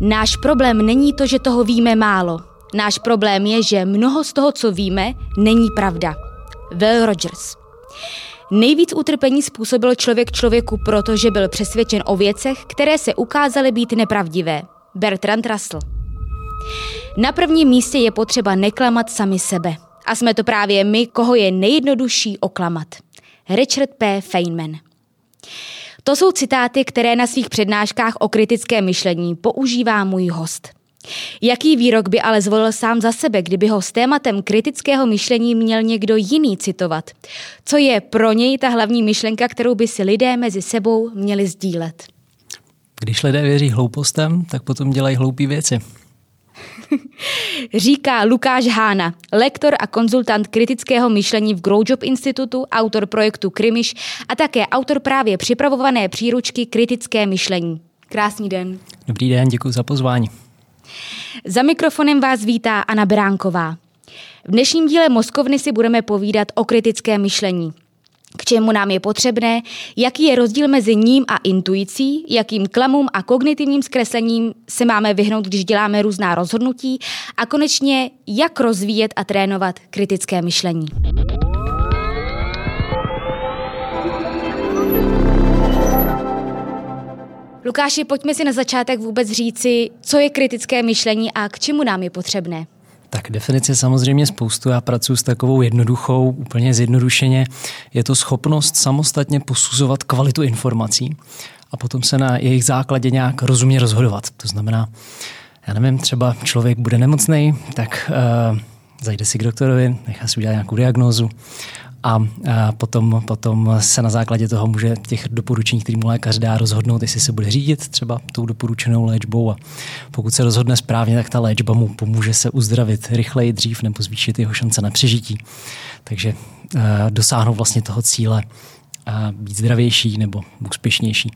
Náš problém není to, že toho víme málo. Náš problém je, že mnoho z toho, co víme, není pravda. Will Rogers. Nejvíc utrpení způsobil člověk člověku, protože byl přesvědčen o věcech, které se ukázaly být nepravdivé. Bertrand Russell. Na prvním místě je potřeba neklamat sami sebe. A jsme to právě my, koho je nejjednodušší oklamat. Richard P. Feynman. To jsou citáty, které na svých přednáškách o kritické myšlení používá můj host. Jaký výrok by ale zvolil sám za sebe, kdyby ho s tématem kritického myšlení měl někdo jiný citovat? Co je pro něj ta hlavní myšlenka, kterou by si lidé mezi sebou měli sdílet? Když lidé věří hloupostem, tak potom dělají hloupé věci. Říká Lukáš Hána, lektor a konzultant kritického myšlení v Growjob Institutu, autor projektu Krymiš a také autor právě připravované příručky Kritické myšlení. Krásný den. Dobrý den, děkuji za pozvání. Za mikrofonem vás vítá Anna Bránková. V dnešním díle Moskovny si budeme povídat o kritické myšlení. K čemu nám je potřebné, jaký je rozdíl mezi ním a intuicí, jakým klamům a kognitivním zkreslením se máme vyhnout, když děláme různá rozhodnutí a konečně, jak rozvíjet a trénovat kritické myšlení. Lukáši, pojďme si na začátek vůbec říci, co je kritické myšlení a k čemu nám je potřebné. Tak definice samozřejmě spoustu. Já pracuji s takovou jednoduchou, úplně zjednodušeně. Je to schopnost samostatně posuzovat kvalitu informací a potom se na jejich základě nějak rozumně rozhodovat. To znamená, já nevím, třeba člověk bude nemocný, tak uh, zajde si k doktorovi, nechá si udělat nějakou diagnózu a potom, potom se na základě toho může těch doporučení, který mu lékař dá, rozhodnout, jestli se bude řídit třeba tou doporučenou léčbou a pokud se rozhodne správně, tak ta léčba mu pomůže se uzdravit rychleji, dřív nebo zvýšit jeho šance na přežití. Takže dosáhnout vlastně toho cíle být zdravější nebo úspěšnější.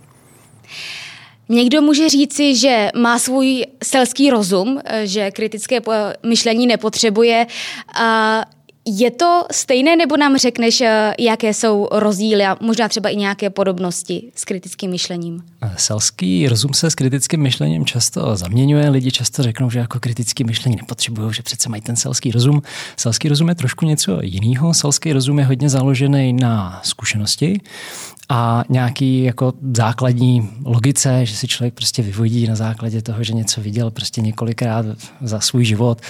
Někdo může říci, že má svůj selský rozum, že kritické myšlení nepotřebuje. A je to stejné, nebo nám řekneš, eh, jaké jsou rozdíly a možná třeba i nějaké podobnosti s kritickým myšlením? Selský rozum se s kritickým myšlením často zaměňuje. Lidi často řeknou, že jako kritické myšlení nepotřebují, že přece mají ten selský rozum. Selský rozum je trošku něco jiného. Selský rozum je hodně založený na zkušenosti a nějaký jako základní logice, že si člověk prostě vyvodí na základě toho, že něco viděl prostě několikrát za svůj život,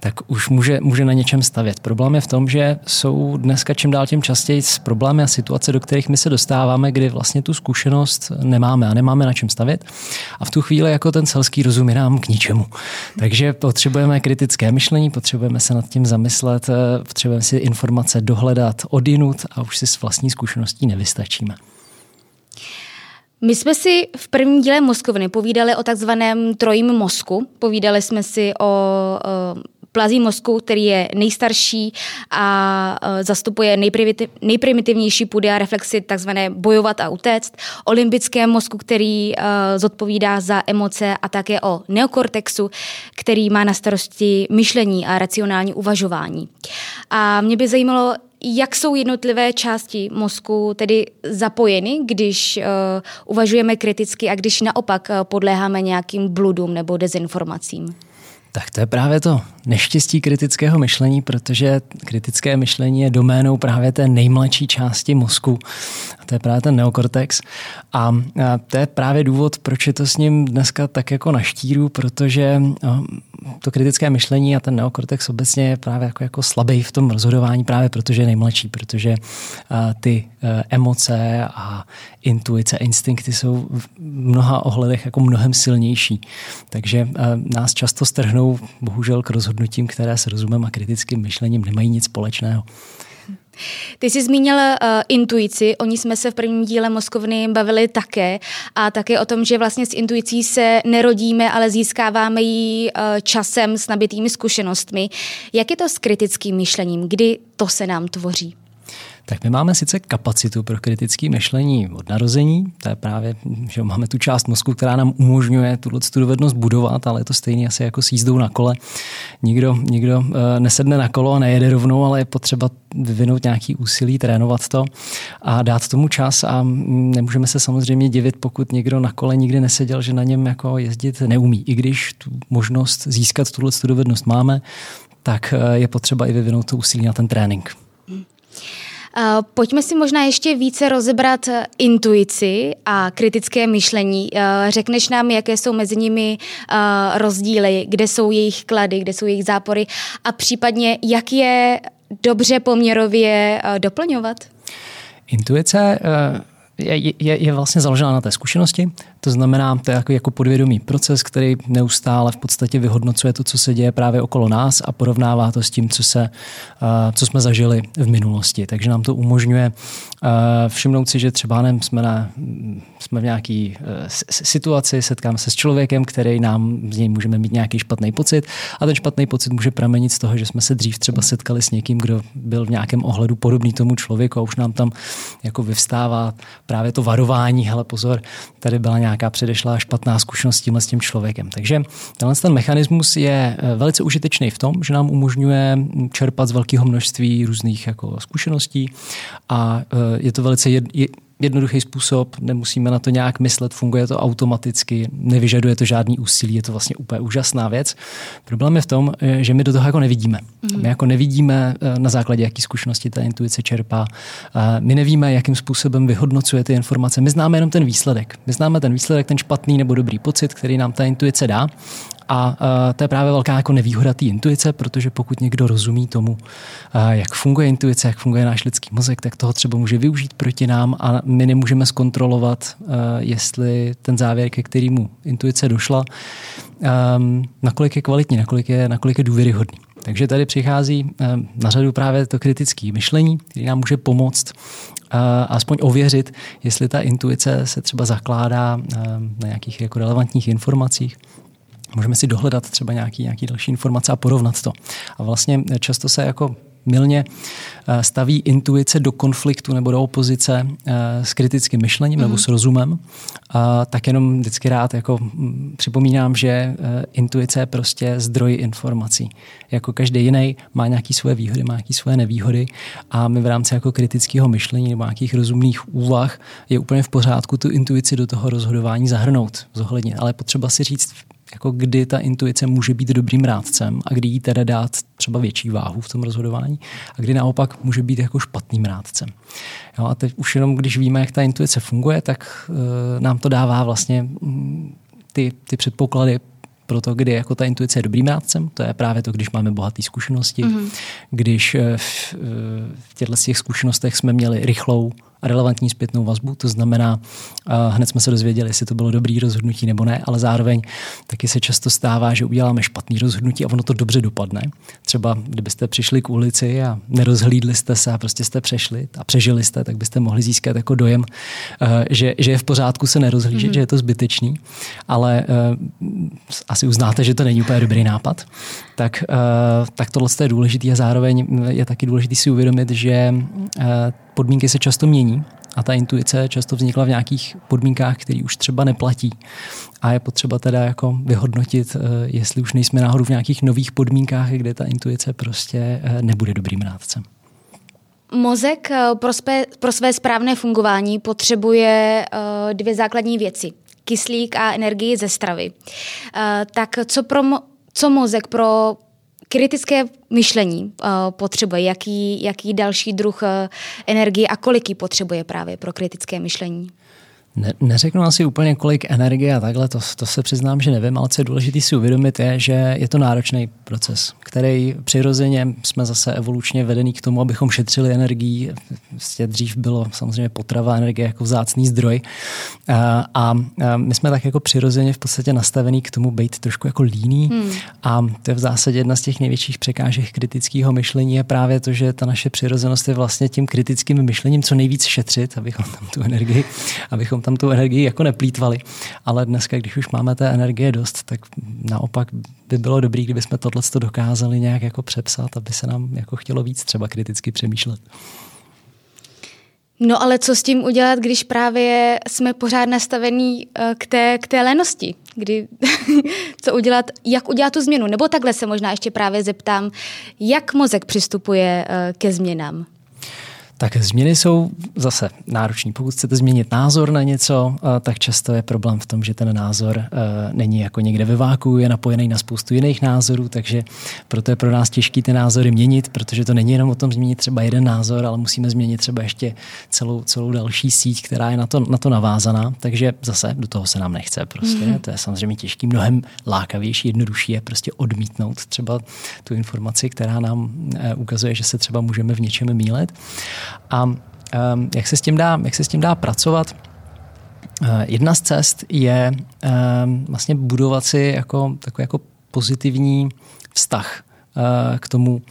tak už může, může na něčem stavět. Problém je v tom, že jsou dneska čím dál tím častěji problémy a situace, do kterých my se dostáváme, kdy vlastně tu zkušenost nemáme a nemáme na čem stavět. A v tu chvíli jako ten selský rozum je nám k ničemu. Takže potřebujeme kritické myšlení, potřebujeme se nad tím zamyslet, potřebujeme si informace dohledat, odinut a už si s vlastní zkušeností nevystačíme. My jsme si v prvním díle Moskovny povídali o takzvaném trojím mozku. Povídali jsme si o, o plazí mozku, který je nejstarší a zastupuje nejprimitivnější půdy a reflexy, takzvané bojovat a utéct, o limbickém mozku, který zodpovídá za emoce a také o neokortexu, který má na starosti myšlení a racionální uvažování. A mě by zajímalo, jak jsou jednotlivé části mozku tedy zapojeny, když uh, uvažujeme kriticky a když naopak uh, podléháme nějakým bludům nebo dezinformacím? Tak to je právě to neštěstí kritického myšlení, protože kritické myšlení je doménou právě té nejmladší části mozku. A to je právě ten neokortex. A to je právě důvod, proč je to s ním dneska tak jako na štíru, protože to kritické myšlení a ten neokortex obecně je právě jako, jako slabý v tom rozhodování právě protože je nejmladší, protože ty e, emoce a intuice, instinkty jsou v mnoha ohledech jako mnohem silnější. Takže e, nás často strhnou bohužel k rozhodnutím, které s rozumem a kritickým myšlením nemají nic společného. Ty jsi zmínil uh, intuici, o ní jsme se v prvním díle Moskovny bavili také a také o tom, že vlastně s intuicí se nerodíme, ale získáváme ji uh, časem s nabitými zkušenostmi. Jak je to s kritickým myšlením? Kdy to se nám tvoří? Tak my máme sice kapacitu pro kritické myšlení od narození, to je právě, že máme tu část mozku, která nám umožňuje tuhle dovednost budovat, ale je to stejné asi jako s jízdou na kole. Nikdo, nikdo eh, nesedne na kolo a nejede rovnou, ale je potřeba vyvinout nějaký úsilí, trénovat to a dát tomu čas a nemůžeme se samozřejmě divit, pokud někdo na kole nikdy neseděl, že na něm jako jezdit neumí. I když tu možnost získat tuhle dovednost máme, tak eh, je potřeba i vyvinout to úsilí na ten trénink. Pojďme si možná ještě více rozebrat eh, intuici a kritické myšlení. Eh, řekneš nám, jaké jsou mezi nimi rozdíly, kde jsou jejich klady, kde jsou jejich zápory a případně jak je dobře poměrově doplňovat? Intuice je, je, je vlastně založena na té zkušenosti. To znamená, to je jako, podvědomý proces, který neustále v podstatě vyhodnocuje to, co se děje právě okolo nás a porovnává to s tím, co, se, co jsme zažili v minulosti. Takže nám to umožňuje všimnout si, že třeba nevím, jsme, na, jsme v nějaké e, situaci, setkáme se s člověkem, který nám z něj můžeme mít nějaký špatný pocit a ten špatný pocit může pramenit z toho, že jsme se dřív třeba setkali s někým, kdo byl v nějakém ohledu podobný tomu člověku a už nám tam jako vyvstává právě to varování, hele pozor, tady byla nějaká předešlá špatná zkušenost s s tím člověkem. Takže tenhle ten mechanismus je eh, velice užitečný v tom, že nám umožňuje čerpat z velkého množství různých jako zkušeností a eh, je to velice jed, jednoduchý způsob, nemusíme na to nějak myslet, funguje to automaticky, nevyžaduje to žádný úsilí, je to vlastně úplně úžasná věc. Problém je v tom, eh, že my do toho jako nevidíme. Mm. My jako nevidíme eh, na základě, jaký zkušenosti ta intuice čerpá. My nevíme, jakým způsobem vyhodnocuje ty informace. My známe jenom ten výsledek. My známe ten výsledek, ten špatný nebo dobrý pocit, který nám ta intuice dá. A uh, to je právě velká jako nevýhoda té intuice, protože pokud někdo rozumí tomu, uh, jak funguje intuice, jak funguje náš lidský mozek, tak toho třeba může využít proti nám a my nemůžeme zkontrolovat, uh, jestli ten závěr, ke kterému intuice došla, nakolik je kvalitní, nakolik je, nakolik je důvěryhodný. Takže tady přichází na řadu právě to kritické myšlení, které nám může pomoct aspoň ověřit, jestli ta intuice se třeba zakládá na nějakých jako relevantních informacích, Můžeme si dohledat třeba nějaký, nějaký další informace a porovnat to. A vlastně často se jako milně eh, staví intuice do konfliktu nebo do opozice eh, s kritickým myšlením mm. nebo mhm. s rozumem, tak jenom vždycky rád jako mm, připomínám, že eh, intuice je prostě zdroj informací. Jako každý jiný má nějaké svoje výhody, má nějaké svoje nevýhody a my v rámci jako kritického myšlení nebo nějakých rozumných úvah je úplně v pořádku tu intuici do toho rozhodování zahrnout, zohlednit. Ale potřeba si říct, jako kdy ta intuice může být dobrým rádcem a kdy jí teda dát třeba větší váhu v tom rozhodování a kdy naopak může být jako špatným rádcem. Jo, a teď už jenom když víme, jak ta intuice funguje, tak uh, nám to dává vlastně um, ty, ty předpoklady pro to, kdy jako ta intuice je dobrým rádcem. To je právě to, když máme bohaté zkušenosti, mm-hmm. když eh, v, eh, v těchto těch zkušenostech jsme měli rychlou relevantní zpětnou vazbu, to znamená, uh, hned jsme se dozvěděli, jestli to bylo dobrý rozhodnutí nebo ne, ale zároveň taky se často stává, že uděláme špatný rozhodnutí a ono to dobře dopadne. Třeba kdybyste přišli k ulici a nerozhlídli jste se a prostě jste přešli a přežili jste, tak byste mohli získat jako dojem, uh, že, že je v pořádku se nerozhlížet, mm-hmm. že je to zbytečný, ale uh, asi uznáte, že to není úplně dobrý nápad. Tak, tak tohle je důležité a zároveň je taky důležité si uvědomit, že podmínky se často mění a ta intuice často vznikla v nějakých podmínkách, které už třeba neplatí. A je potřeba teda jako vyhodnotit, eh, jestli už nejsme náhodou v nějakých nových podmínkách, kde ta intuice prostě eh, nebude dobrým rádcem. Mozek eh, pro své, pro své správné fungování potřebuje dvě základní věci. Kyslík a energii ze stravy. Tak co, pro, co mozek pro kritické myšlení uh, potřebuje, jaký, jaký další druh uh, energie a kolik ji potřebuje právě pro kritické myšlení? Ne, neřeknu asi úplně kolik energie a takhle, to, to se přiznám, že nevím, ale co je důležité si uvědomit je, že je to náročný proces, který přirozeně jsme zase evolučně vedený k tomu, abychom šetřili energii. Vlastně dřív bylo samozřejmě potrava energie jako vzácný zdroj a, a my jsme tak jako přirozeně v podstatě nastavený k tomu být trošku jako líný hmm. a to je v zásadě jedna z těch největších překážek kritického myšlení je právě to, že ta naše přirozenost je vlastně tím kritickým myšlením co nejvíc šetřit, abychom tam tu energii, abychom tam tu energii jako neplýtvali. Ale dneska, když už máme té energie dost, tak naopak by bylo dobré, kdyby jsme tohle dokázali nějak jako přepsat, aby se nám jako chtělo víc třeba kriticky přemýšlet. No ale co s tím udělat, když právě jsme pořád nastavení eh, k té, k té lenosti? Kdy, co udělat, jak udělat tu změnu? Nebo takhle se možná ještě právě zeptám, jak mozek přistupuje eh, ke změnám? Tak změny jsou zase náročné. Pokud chcete změnit názor na něco, eh, tak často je problém v tom, že ten názor eh, není jako někde ve váku, je napojený na spoustu jiných názorů, takže proto je pro nás těžké ty názory měnit, protože to není jenom o tom změnit třeba jeden názor, ale musíme změnit třeba ještě celou, celou další síť, která je na to, na to navázaná. Takže zase do toho se nám nechce. Prostě. Mm-hmm. To je samozřejmě těžký, mnohem lákavější, jednodušší je prostě odmítnout třeba tu informaci, která nám eh, ukazuje, že se třeba můžeme v něčem mílet. A um, jak, se s tím dá, jak se s tím dá pracovat? Uh, jedna z cest je um, vlastně budovat si jako, takový jako pozitivní vztah uh, k tomu,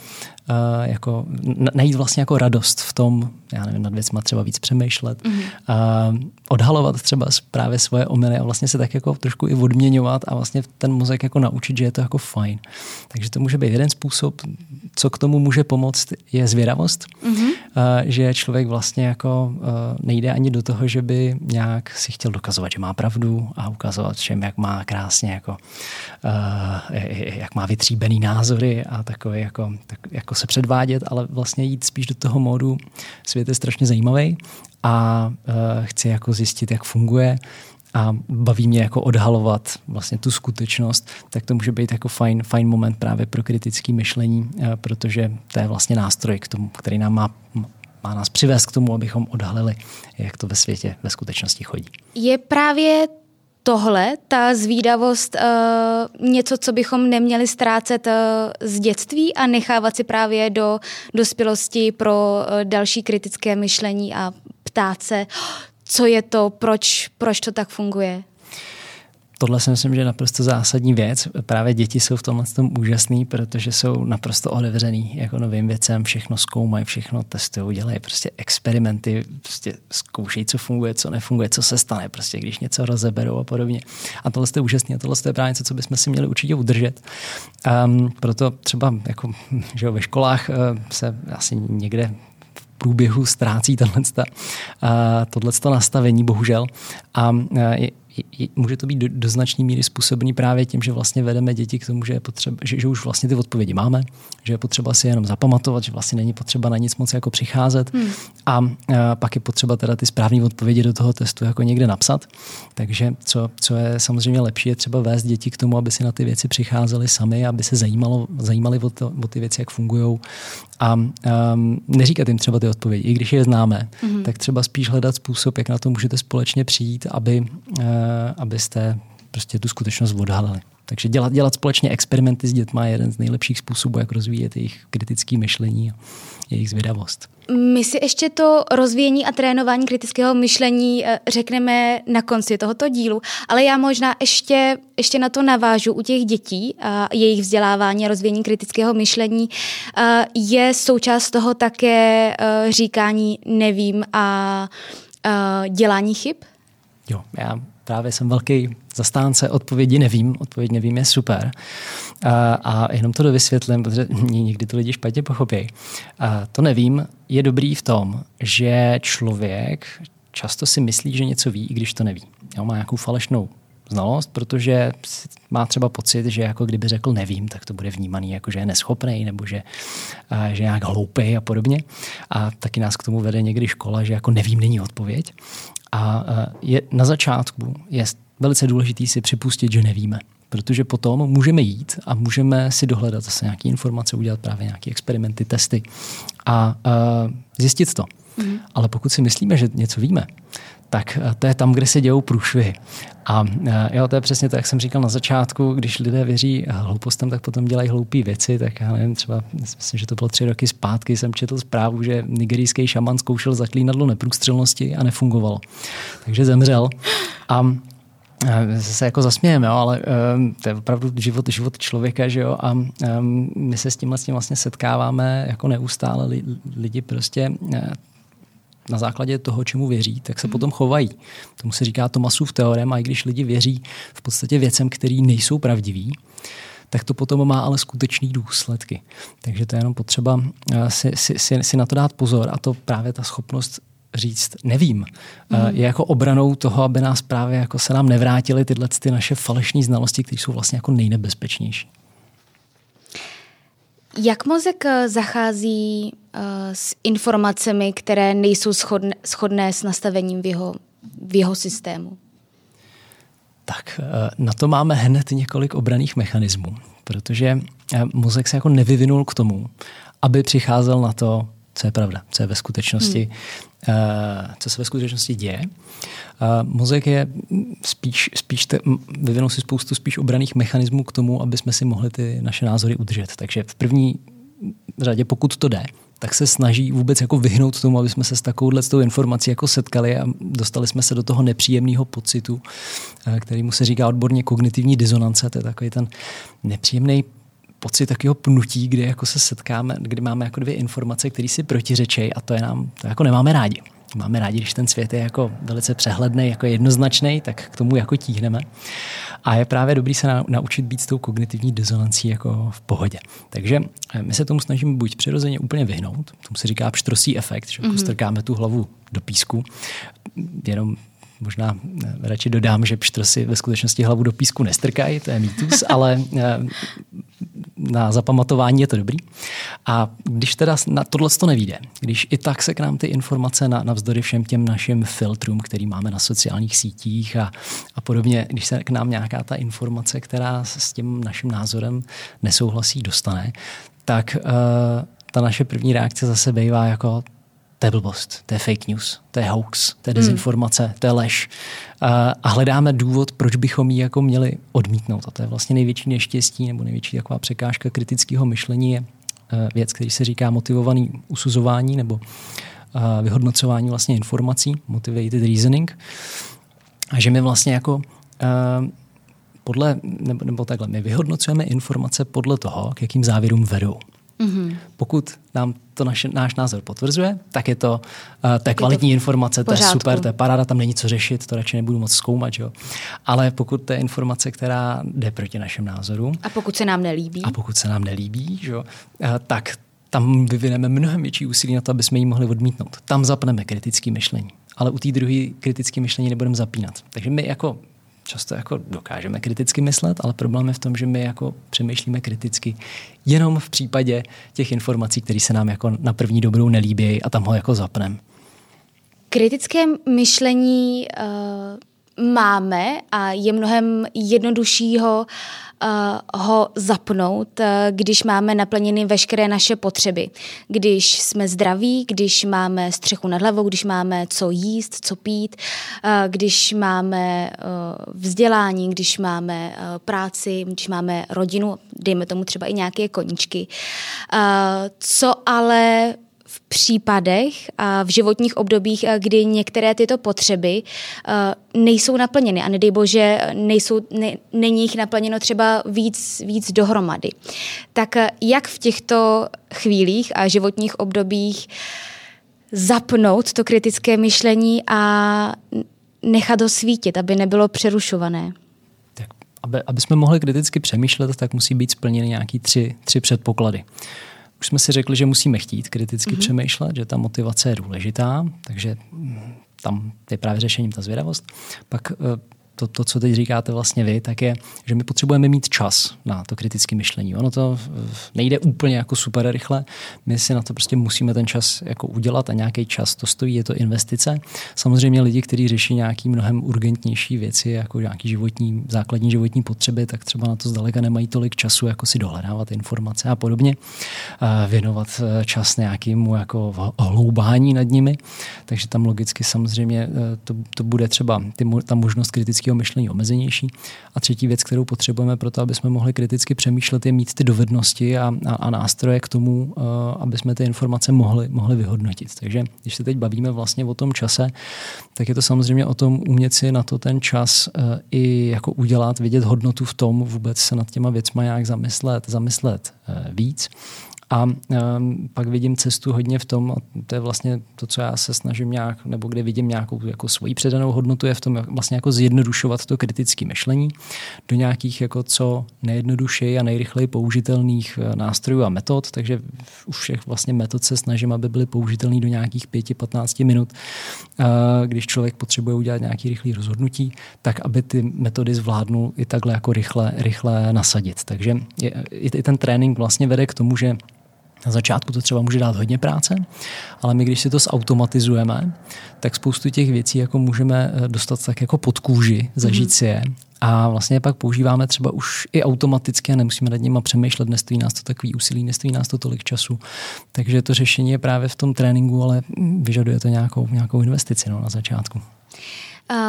jako najít vlastně jako radost v tom, já nevím, nad věcma třeba víc přemýšlet, mm-hmm. uh, odhalovat třeba právě svoje omily a vlastně se tak jako trošku i odměňovat a vlastně ten mozek jako naučit, že je to jako fajn. Takže to může být jeden způsob, co k tomu může pomoct, je zvědavost, mm-hmm. uh, že člověk vlastně jako nejde ani do toho, že by nějak si chtěl dokazovat, že má pravdu a ukazovat všem, jak má krásně jako, jak má vytříbený názory a takové jako, tak, jako se předvádět, ale vlastně jít spíš do toho módu svět je strašně zajímavý a uh, chci jako zjistit, jak funguje a baví mě jako odhalovat vlastně tu skutečnost, tak to může být jako fajn, fajn moment právě pro kritické myšlení, uh, protože to je vlastně nástroj k tomu, který nám má má nás přivést k tomu, abychom odhalili, jak to ve světě ve skutečnosti chodí. Je právě tohle, ta zvídavost, uh, něco, co bychom neměli ztrácet uh, z dětství a nechávat si právě do dospělosti pro uh, další kritické myšlení a ptát se, co je to, proč, proč to tak funguje? Tohle si myslím, že je naprosto zásadní věc. Právě děti jsou v tomhle tom úžasný, protože jsou naprosto otevřený jako novým věcem, všechno zkoumají, všechno testují, dělají prostě experimenty, prostě zkoušejí, co funguje, co nefunguje, co se stane, prostě když něco rozeberou a podobně. A tohle je úžasné a tohle je právě něco, co bychom si měli určitě udržet. Um, proto třeba jako, že ve školách uh, se asi někde v průběhu ztrácí tohle, uh, nastavení, bohužel. A uh, může to být do, do značné míry způsobený právě tím, že vlastně vedeme děti k tomu, že, je potřeba, že, že už vlastně ty odpovědi máme, že je potřeba si jenom zapamatovat, že vlastně není potřeba na nic moc jako přicházet hmm. a, a pak je potřeba teda ty správné odpovědi do toho testu jako někde napsat. Takže co, co je samozřejmě lepší, je třeba vést děti k tomu, aby si na ty věci přicházeli sami, aby se zajímalo, zajímali o, to, o ty věci, jak fungují a um, neříkat jim třeba ty odpovědi, i když je známe, mm-hmm. tak třeba spíš hledat způsob, jak na to můžete společně přijít, aby, uh, abyste prostě tu skutečnost odhalili. Takže dělat, dělat společně experimenty s dětma je jeden z nejlepších způsobů, jak rozvíjet jejich kritické myšlení a jejich zvědavost. My si ještě to rozvíjení a trénování kritického myšlení eh, řekneme na konci tohoto dílu, ale já možná ještě, ještě na to navážu u těch dětí a jejich vzdělávání a rozvíjení kritického myšlení. Eh, je součást toho také eh, říkání nevím a dělání chyb? Jo, já právě jsem velký zastánce odpovědi nevím. Odpověď nevím je super. A, a jenom to dovysvětlím, protože někdy to lidi špatně pochopí. A to nevím je dobrý v tom, že člověk často si myslí, že něco ví, i když to neví. Jo, má nějakou falešnou znalost, protože má třeba pocit, že jako kdyby řekl nevím, tak to bude vnímaný jako, že je neschopný nebo že, a, že je nějak hloupý a podobně. A taky nás k tomu vede někdy škola, že jako nevím není odpověď. A je, na začátku je velice důležitý si připustit, že nevíme. Protože potom můžeme jít a můžeme si dohledat zase nějaké informace, udělat právě nějaké experimenty, testy a uh, zjistit to. Mm. Ale pokud si myslíme, že něco víme, tak to je tam, kde se dějou průšvihy. A jo, to je přesně to, jak jsem říkal na začátku, když lidé věří hloupostem, tak potom dělají hloupé věci, tak já nevím, třeba, myslím, že to bylo tři roky zpátky, jsem četl zprávu, že nigerijský šaman zkoušel zaklínadlo neprůstřelnosti a nefungovalo. Takže zemřel. A se jako zasmějeme, jo, ale um, to je opravdu život, život člověka, že jo, a um, my se s tím vlastně, setkáváme jako neustále lidi prostě na základě toho, čemu věří, tak se hmm. potom chovají. Tomu se říká Tomasův teorem a i když lidi věří v podstatě věcem, které nejsou pravdivý, tak to potom má ale skutečný důsledky. Takže to je jenom potřeba si, si, si, si na to dát pozor a to právě ta schopnost říct nevím, mm. je jako obranou toho, aby nás právě jako se nám nevrátily tyhle ty naše falešné znalosti, které jsou vlastně jako nejnebezpečnější. Jak mozek eh, zachází uh, s informacemi, které nejsou shodné, shodné s nastavením v jeho, v jeho systému? Tak na to máme hned několik obraných mechanismů, protože mozek se jako nevyvinul k tomu, aby přicházel na to, co je pravda, co je ve skutečnosti, hmm. uh, co se ve skutečnosti děje. Uh, mozek je spíš, spíš te, vyvinul si spoustu spíš obraných mechanismů k tomu, aby jsme si mohli ty naše názory udržet. Takže v první řadě, pokud to jde, tak se snaží vůbec jako vyhnout tomu, aby jsme se s takovouhle s tou informací jako setkali a dostali jsme se do toho nepříjemného pocitu, který mu se říká odborně kognitivní disonance, to je takový ten nepříjemný pocit takového pnutí, kdy jako se setkáme, kdy máme jako dvě informace, které si protiřečejí a to je nám, to jako nemáme rádi. Máme rádi, když ten svět je jako velice přehledný, jako jednoznačný, tak k tomu jako tíhneme. A je právě dobrý se naučit být s tou kognitivní disonancí jako v pohodě. Takže eh, my se tomu snažíme buď přirozeně úplně vyhnout, tomu se říká pštrosí efekt, že mm-hmm. strkáme tu hlavu do písku, jenom možná eh, radši dodám, že pštrosy ve skutečnosti hlavu do písku nestrkají, to je mýtus, ale eh, na zapamatování je to dobrý. A když teda na tohle to nevíde, když i tak se k nám ty informace na, navzdory všem těm našim filtrům, který máme na sociálních sítích a, a podobně, když se k nám nějaká ta informace, která s tím naším názorem nesouhlasí, dostane, tak uh, ta naše první reakce zase bývá jako to je blbost, to je fake news, to je hoax, to je hmm. dezinformace, hmm. to je lež. A hledáme důvod, proč bychom ji jako měli odmítnout. A to je vlastně největší neštěstí nebo největší taková překážka kritického myšlení je eh, věc, který se říká motivovaný usuzování nebo eh, vyhodnocování vlastně informací, motivated reasoning. A že my vlastně jako eh, podle, nebo, nebo takhle, my vyhodnocujeme informace podle toho, k jakým závěrům vedou. Mm-hmm. Pokud nám to naše, náš názor potvrzuje, tak je to, uh, to je kvalitní je to informace, to je super, to je paráda, tam není co řešit, to radši nebudu moc zkoumat. Jo. Ale pokud to je informace, která jde proti našem názoru. A pokud se nám nelíbí. A pokud se nám nelíbí, jo, uh, tak tam vyvineme mnohem větší úsilí na to, aby jsme ji mohli odmítnout. Tam zapneme kritické myšlení. Ale u té druhé kritické myšlení nebudeme zapínat. Takže my jako často jako dokážeme kriticky myslet, ale problém je v tom, že my jako přemýšlíme kriticky jenom v případě těch informací, které se nám jako na první dobrou nelíbí a tam ho jako zapneme. Kritické myšlení uh, máme a je mnohem jednoduššího uh, ho zapnout, uh, když máme naplněny veškeré naše potřeby. Když jsme zdraví, když máme střechu nad hlavou, když máme co jíst, co pít, uh, když máme uh, vzdělání, když máme uh, práci, když máme rodinu, dejme tomu třeba i nějaké koníčky. Uh, co ale v případech a v životních obdobích, kdy některé tyto potřeby nejsou naplněny a nedej bože, nejsou, ne, není jich naplněno třeba víc, víc dohromady. Tak jak v těchto chvílích a životních obdobích zapnout to kritické myšlení a nechat ho svítit, aby nebylo přerušované? Tak, aby, aby jsme mohli kriticky přemýšlet, tak musí být splněny nějaký tři, tři předpoklady. Už jsme si řekli, že musíme chtít kriticky mm-hmm. přemýšlet, že ta motivace je důležitá, takže tam je právě řešením ta zvědavost. Pak eh, to, to, co teď říkáte vlastně vy, tak je, že my potřebujeme mít čas na to kritické myšlení. Ono to nejde úplně jako super rychle, my si na to prostě musíme ten čas jako udělat a nějaký čas to stojí, je to investice. Samozřejmě lidi, kteří řeší nějaký mnohem urgentnější věci, jako nějaký životní, základní životní potřeby, tak třeba na to zdaleka nemají tolik času, jako si dohledávat informace a podobně. A věnovat eh, čas nějakému jako hloubání nad nimi. Takže tam logicky samozřejmě eh, to, to bude třeba ty, ta možnost kritické kritického myšlení omezenější. A třetí věc, kterou potřebujeme pro to, aby jsme mohli kriticky přemýšlet, je mít ty dovednosti a, a, a nástroje k tomu, uh, aby jsme ty informace mohli, mohli vyhodnotit. Takže když se teď bavíme vlastně o tom čase, tak je to samozřejmě o tom umět si na to ten čas uh, i jako udělat, vidět hodnotu v tom, vůbec se nad těma věcma nějak zamyslet, zamyslet uh, víc A um, pak vidím cestu hodně v tom, a to je vlastně to, co já se snažím nějak, nebo kde vidím nějakou jako svoji předanou hodnotu, je v tom vlastně jako zjednodušovat to kritické myšlení do nějakých jako co nejjednodušeji a nejrychleji použitelných eh, nástrojů a metod, takže u všech vlastně metod se snažím, aby byly použitelné do nějakých 5-15 minut, uh, když člověk potřebuje udělat nějaký rychlý rozhodnutí, tak aby ty metody zvládnul i takhle jako rychle, rychle nasadit. Takže je, i ten trénink vlastně vede k tomu, že na začátku to třeba může dát hodně práce, ale my, když si to zautomatizujeme, tak spoustu těch věcí jako můžeme eh, dostat tak jako pod kůži, zažít mm-hmm. si je a vlastně pak používáme třeba už i automaticky a nemusíme nad nimi přemýšlet, nestojí nás to takový úsilí, nestojí nás to tolik času. Takže to řešení je právě v tom tréninku, ale vyžaduje to nějakou, nějakou investici no, na začátku.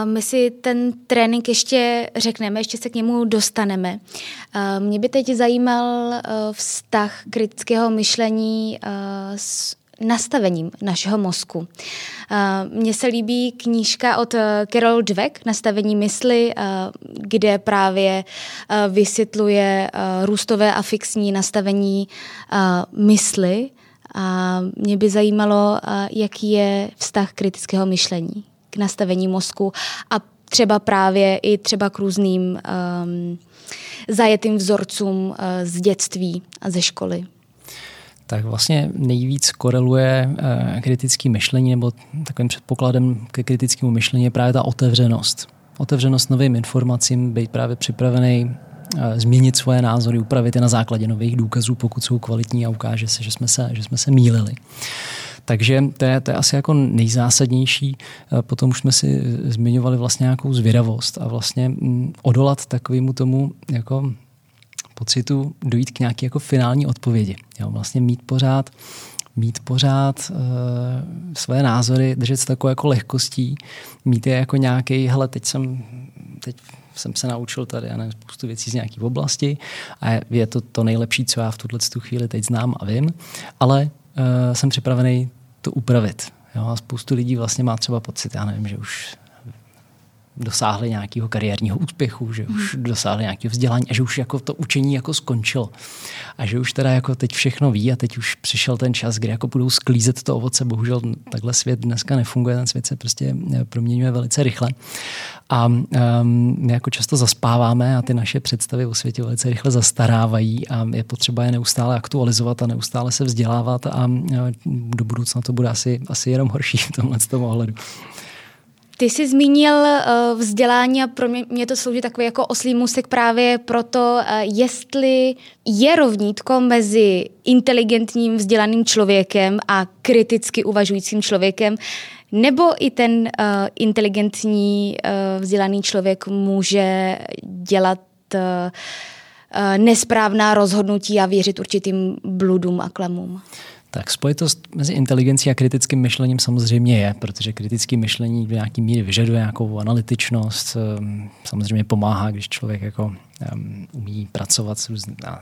My si ten trénink ještě řekneme, ještě se k němu dostaneme. Mě by teď zajímal e, vztah kritického myšlení e, s nastavením našeho mozku. Mně se líbí knížka od e, Carol Dweck, Nastavení mysli, kde právě vysvětluje růstové a fixní nastavení mysli. A mě by zajímalo, jaký je vztah kritického myšlení nastavení mozku a třeba právě i třeba k různým um, zajetým vzorcům uh, z dětství a ze školy. Tak vlastně nejvíc koreluje uh, kritické myšlení nebo takovým předpokladem ke kritickému myšlení je právě ta otevřenost. Otevřenost novým informacím, být právě připravený uh, změnit svoje názory, upravit je na základě nových důkazů, pokud jsou kvalitní a ukáže se, že jsme se, že jsme se mýlili. Takže to je, to je asi jako nejzásadnější. Eh, potom už jsme si zmiňovali vlastně nějakou zvědavost a vlastně mm, odolat takovému tomu jako pocitu dojít k nějaké jako finální odpovědi. Jo, vlastně mít pořád mít pořád uh, své názory, držet se takovou jako lehkostí, mít je jako nějaký, hele, teď jsem, teď jsem se naučil tady, já nevím, spoustu věcí z nějaké oblasti a je to to nejlepší, co já v tuhle chvíli teď znám a vím, ale jsem připravený to upravit. Jo? A spoustu lidí vlastně má třeba pocit, já nevím, že už dosáhli nějakého kariérního úspěchu, že už hmm. dosáhli nějakého vzdělání a že už jako to učení jako skončilo. A že už teda jako teď všechno ví a teď už přišel ten čas, kdy jako budou sklízet to ovoce. Bohužel takhle svět dneska nefunguje, ten svět se prostě eh, proměňuje velice rychle. A um, my jako často zaspáváme a ty naše představy o světě velice rychle zastarávají a je potřeba je neustále aktualizovat a neustále se vzdělávat a eh, do budoucna to bude asi, asi jenom horší v tomhle ohledu. Ty jsi zmínil uh, vzdělání a pro mě, mě to slouží takový jako oslý musek právě proto, uh, jestli je rovnítko mezi inteligentním vzdělaným člověkem a kriticky uvažujícím člověkem, nebo i ten uh, inteligentní uh, vzdělaný člověk může dělat uh, uh, nesprávná rozhodnutí a věřit určitým bludům a klamům? Tak spojitost mezi inteligencí a kritickým myšlením samozřejmě je, protože kritické myšlení v nějaký míry vyžaduje nějakou analytičnost. Ehm, samozřejmě pomáhá, když člověk jako um, umí pracovat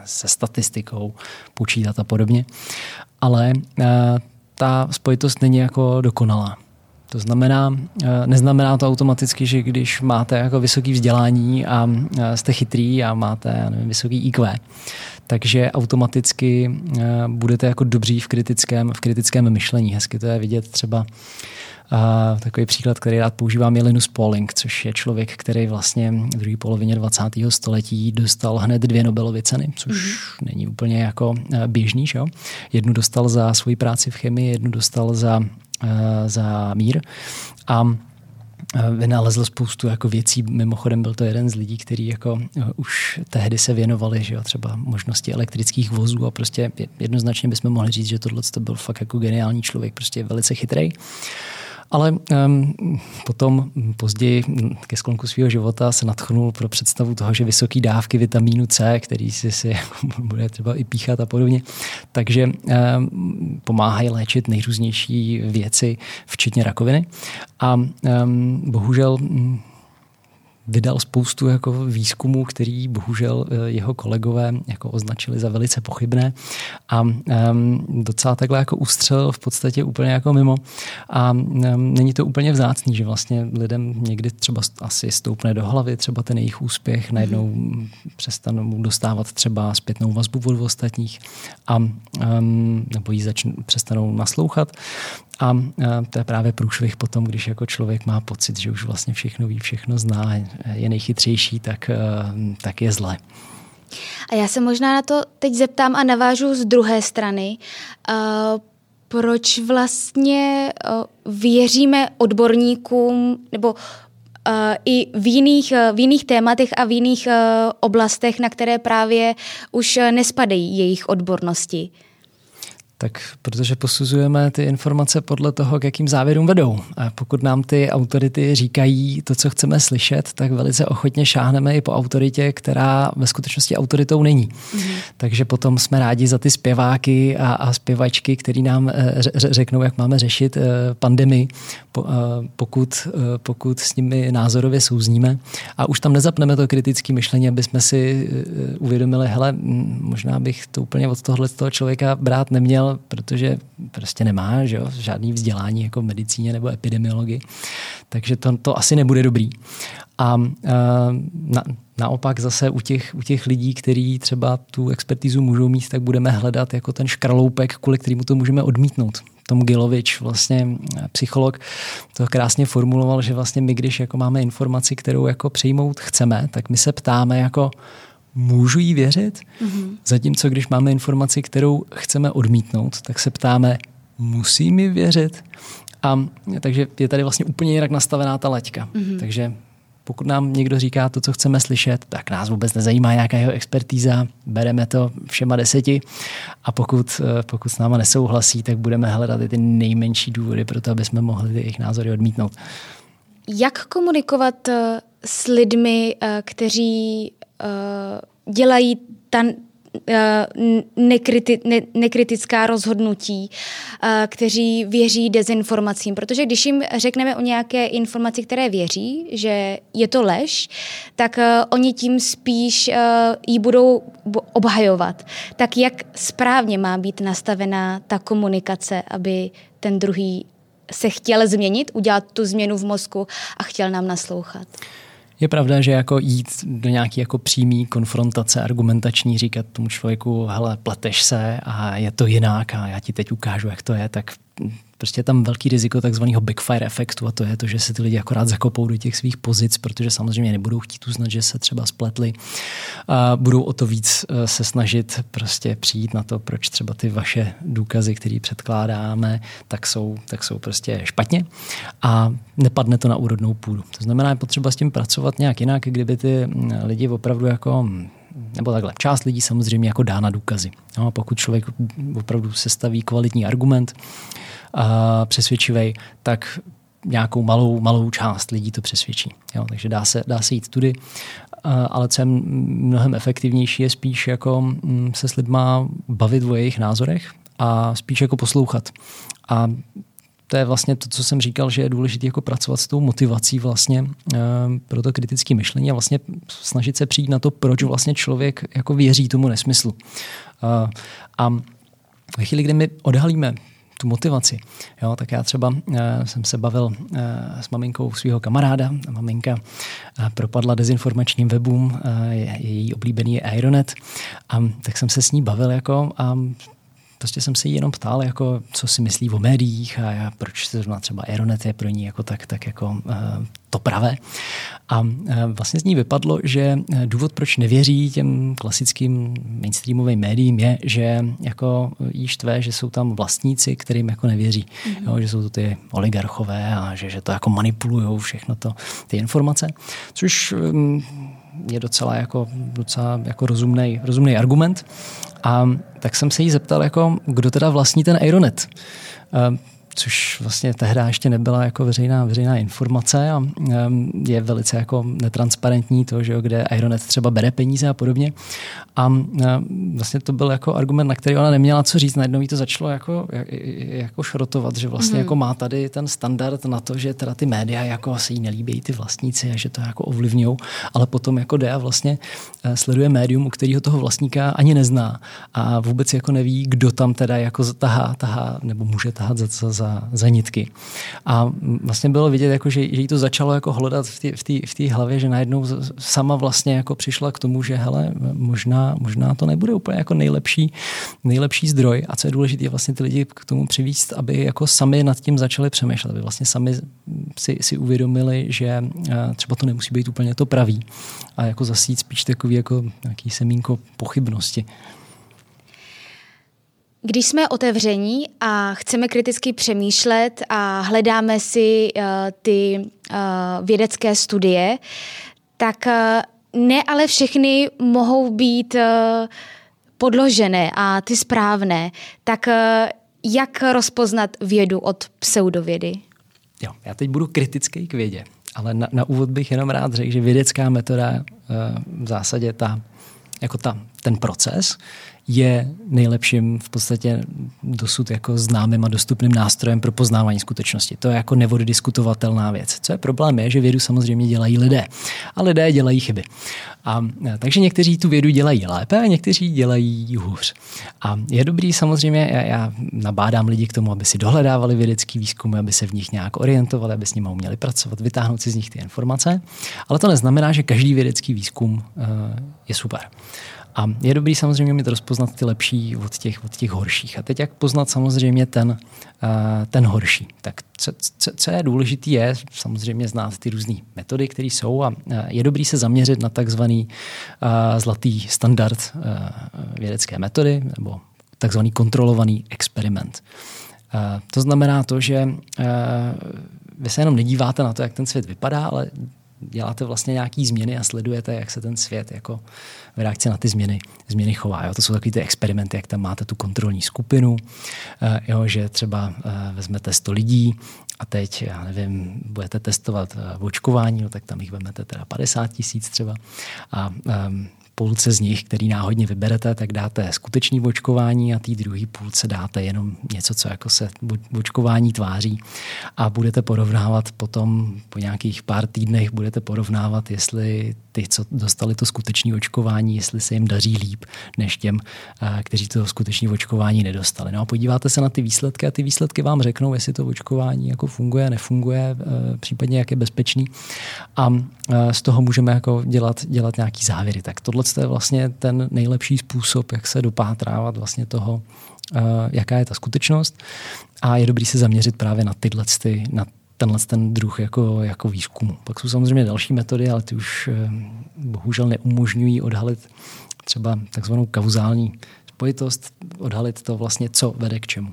se statistikou, počítat a podobně. Ale uh, ta spojitost není jako dokonalá. To znamená, eh, neznamená to automaticky, že když máte jako vysoké vzdělání a eh, jste chytrý a máte nevím, vysoký IQ, takže automaticky eh, budete jako dobří v kritickém, v kritickém myšlení. Hezky to je vidět třeba a takový příklad, který rád používám, je Linus Pauling, což je člověk, který vlastně v druhé polovině 20. století dostal hned dvě Nobelovy ceny, což mm-hmm. není úplně jako běžný. Že jo? Jednu dostal za svoji práci v chemii, jednu dostal za za mír. A eh, vynalezl spoustu jako věcí. Mimochodem byl to jeden z lidí, který jako eh, už tehdy se věnovali, že jo, třeba možnosti elektrických vozů a prostě jednoznačně bychom mohli říct, že tohle to byl fakt jako geniální člověk, prostě velice chytrý. Ale um, potom později ke sklonku svého života se natchnul pro představu toho, že vysoké dávky vitamínu C, který si, si bude třeba i píchat a podobně, takže um, pomáhají léčit nejrůznější věci, včetně rakoviny. A um, bohužel vydal spoustu jako výzkumů, který bohužel eh, jeho kolegové jako označili za velice pochybné a um, docela takhle jako ustřelil v podstatě úplně jako mimo. A um, není to úplně vzácný, že vlastně lidem někdy třeba asi stoupne do hlavy třeba ten jejich úspěch, najednou mm. přestanou dostávat třeba zpětnou vazbu od ostatních a um, nebo jí začnou, přestanou naslouchat. A to je právě průšvih potom, když jako člověk má pocit, že už vlastně všechno ví, všechno zná, je nejchytřejší, tak, eh, tak je zle. A já se možná na to teď zeptám a navážu z druhé strany. Uh, proč vlastně věříme odborníkům nebo i v jiných, v jiných tématech a v jiných oblastech, na které právě už nespadají jejich odbornosti? Tak protože posuzujeme ty informace podle toho, k jakým závěrům vedou. A pokud nám ty autority říkají to, co chceme slyšet, tak velice ochotně šáhneme i po autoritě, která ve skutečnosti autoritou není. Mm-hmm. Takže potom jsme rádi za ty zpěváky a, a zpěvačky, který nám eh, řeknou, jak máme řešit eh, pandemii, eh, pokud, pokud s nimi názorově souzníme. A už tam nezapneme to kritické myšlení, aby jsme si uvědomili, hele, možná bych to úplně od tohohle toho člověka brát neměl, protože prostě nemá že jo, žádný vzdělání jako v medicíně nebo epidemiologii. Takže to, to asi nebude dobrý. A na, naopak zase u těch, u těch lidí, kteří třeba tu expertizu můžou mít, tak budeme hledat jako ten škraloupek, kvůli kterému to můžeme odmítnout. Tom Gilovič, vlastně psycholog, to krásně formuloval, že vlastně my, když jako máme informaci, kterou jako přijmout chceme, tak my se ptáme jako, můžu jí věřit? Mm-hmm. Zatímco když máme informaci, kterou chceme odmítnout, tak se ptáme, musí mi věřit? A takže je tady vlastně úplně jinak nastavená ta laťka. Mm-hmm. Takže pokud nám někdo říká to, co chceme slyšet, tak nás vůbec nezajímá nějaká jeho expertíza, bereme to všema deseti a pokud, eh, pokud s náma nesouhlasí, tak budeme hledat i ty nejmenší důvody pro to, aby jsme mohli ty jejich názory odmítnout. Jak komunikovat eh, s lidmi, eh, kteří dělají ta uh, nekriti, ne, nekritická rozhodnutí, uh, kteří věří dezinformacím. Protože když jim řekneme o nějaké informaci, které věří, že je to lež, tak oni tím spíš ji budou obhajovat. Tak jak správně má být nastavená ta komunikace, aby ten druhý se chtěl změnit, udělat tu změnu v mozku a chtěl nám naslouchat? Je pravda, že jako jít do nějaké jako přímý konfrontace argumentační, říkat tomu člověku, hele, pleteš se a je to jinak a já ti teď ukážu, jak to je, tak prostě je tam velký riziko takzvaného backfire efektu a to je to, že se ty lidi akorát zakopou do těch svých pozic, protože samozřejmě nebudou chtít uznat, že se třeba spletli. A budou o to víc eh, se snažit prostě přijít na to, proč třeba ty vaše důkazy, které předkládáme, tak jsou, tak jsou prostě špatně a nepadne to na úrodnou půdu. To znamená, je potřeba s tím pracovat nějak jinak, kdyby ty mm, lidi opravdu jako nebo takhle, část lidí samozřejmě jako dá na důkazy. No, pokud člověk opravdu sestaví kvalitní argument, přesvědčivý, tak nějakou malou, malou část lidí to přesvědčí. Jo, takže dá se, dá se jít tudy, ale co je mnohem efektivnější, je spíš jako mm, se s lidma bavit o jejich názorech a spíš jako poslouchat. A to je vlastně to, co jsem říkal, že je důležité jako pracovat s tou motivací vlastně e, pro to kritické myšlení a vlastně snažit se přijít na to, proč vlastně člověk jako věří tomu nesmyslu. E, a ve chvíli, kdy my odhalíme tu motivaci. Jo, tak já třeba uh, jsem se bavil s maminkou svého kamaráda. Maminka propadla dezinformačním webům, je, její oblíbený je Aeronet. A tak jsem se s ní bavil jako a prostě jsem se jí jenom ptal, jako, co si myslí o médiích a já, proč se zrovna třeba Aeronet je pro ní jako tak, tak jako uh, to pravé. A uh, vlastně z ní vypadlo, že eh, důvod, proč nevěří těm klasickým mainstreamovým médiím je, že jako jí štve, že jsou tam vlastníci, kterým jako nevěří. Mm-hmm. Jo, že jsou to ty oligarchové a že, že to jako manipulují všechno to, ty informace. Což um, je docela jako, docela jako rozumný, rozumný argument. A tak jsem se jí zeptal, jako, kdo teda vlastní ten Aeronet. Což vlastně tehdy ještě nebyla jako veřejná, veřejná informace a je velice jako netransparentní to, že jo, kde Aeronet třeba bere peníze a podobně. A vlastně to byl jako argument, na který ona neměla co říct. Najednou jí to začalo jako, jako šrotovat, že vlastně mm. jako má tady ten standard na to, že teda ty média jako se jí nelíbí ty vlastníci a že to jako ovlivňují, ale potom jako jde a vlastně eh, sleduje médium, u kterého toho vlastníka ani nezná a vůbec jako neví, kdo tam teda jako tahá, tahá nebo může tahat za, za, za nitky. A vlastně bylo vidět, jako, že, že jí to začalo jako hledat v té v hlavě, že najednou sama vlastně jako přišla k tomu, že hele, možná, možná to nebude úplně jako nejlepší, nejlepší zdroj a co je důležité, vlastně ty lidi k tomu přivíst, aby jako sami nad tím začali přemýšlet, aby vlastně sami si, si uvědomili, že eh, třeba to nemusí být úplně to pravý a jako zasít spíš takový jako nějaký semínko pochybnosti. Když jsme otevření a chceme kriticky přemýšlet a hledáme si uh, ty uh, vědecké studie, tak uh, ne ale všechny mohou být uh, podložené a ty správné. Tak uh, jak rozpoznat vědu od pseudovědy? Jo, já teď budu kritický k vědě, ale na, na úvod bych jenom rád řekl, že vědecká metoda uh, v zásadě ta, jako ta, ten proces je nejlepším v podstatě dosud jako známým a dostupným nástrojem pro poznávání skutečnosti. To je jako nevodidiskutovatelná věc. Co je problém je, že vědu samozřejmě dělají lidé a lidé dělají chyby. A, takže někteří tu vědu dělají lépe a někteří dělají hůř. A je dobrý samozřejmě, já, já nabádám lidi k tomu, aby si dohledávali vědecký výzkum, aby se v nich nějak orientovali, aby s nimi uměli pracovat, vytáhnout si z nich ty informace. Ale to neznamená, že každý vědecký výzkum uh, je super. A je dobrý samozřejmě mít rozpoznat ty lepší od těch, od těch horších. A teď jak poznat samozřejmě ten, eh, ten horší. Tak co, co, co je důležité je samozřejmě znát ty různé metody, které jsou a eh, je dobrý se zaměřit na takzvaný eh, zlatý standard vědecké metody nebo takzvaný kontrolovaný experiment. To znamená to, že vy se jenom nedíváte na to, jak ten svět vypadá, ale děláte vlastně nějaký změny a sledujete, jak se ten svět jako v reakci na ty změny, změny chová. Jo? To jsou takové ty experimenty, jak tam máte tu kontrolní skupinu, eh, jo, že třeba eh, vezmete 100 lidí a teď, já nevím, budete testovat eh, očkování, no, tak tam jich vezmete teda 50 tisíc třeba a um, půlce z nich, který náhodně vyberete, tak dáte skutečný očkování a té druhé půlce dáte jenom něco, co jako se očkování tváří. A budete porovnávat potom po nějakých pár týdnech budete porovnávat, jestli ty, co dostali to skutečné očkování, jestli se jim daří líp než těm, eh, kteří to skutečné očkování nedostali. No a podíváte se na ty výsledky a ty výsledky vám řeknou, jestli to očkování jako funguje, nefunguje, eh, případně jak je bezpečný. A eh, z toho můžeme jako dělat, dělat nějaký závěry. Tak tohle je vlastně ten nejlepší způsob, jak se dopátrávat vlastně toho, jaká je ta skutečnost. A je dobrý se zaměřit právě na tyhle, ty, na tenhle ten druh jako, jako výzkumu. Pak jsou samozřejmě další metody, ale ty už eh, bohužel neumožňují odhalit třeba takzvanou kauzální spojitost, odhalit to vlastně, co vede k čemu.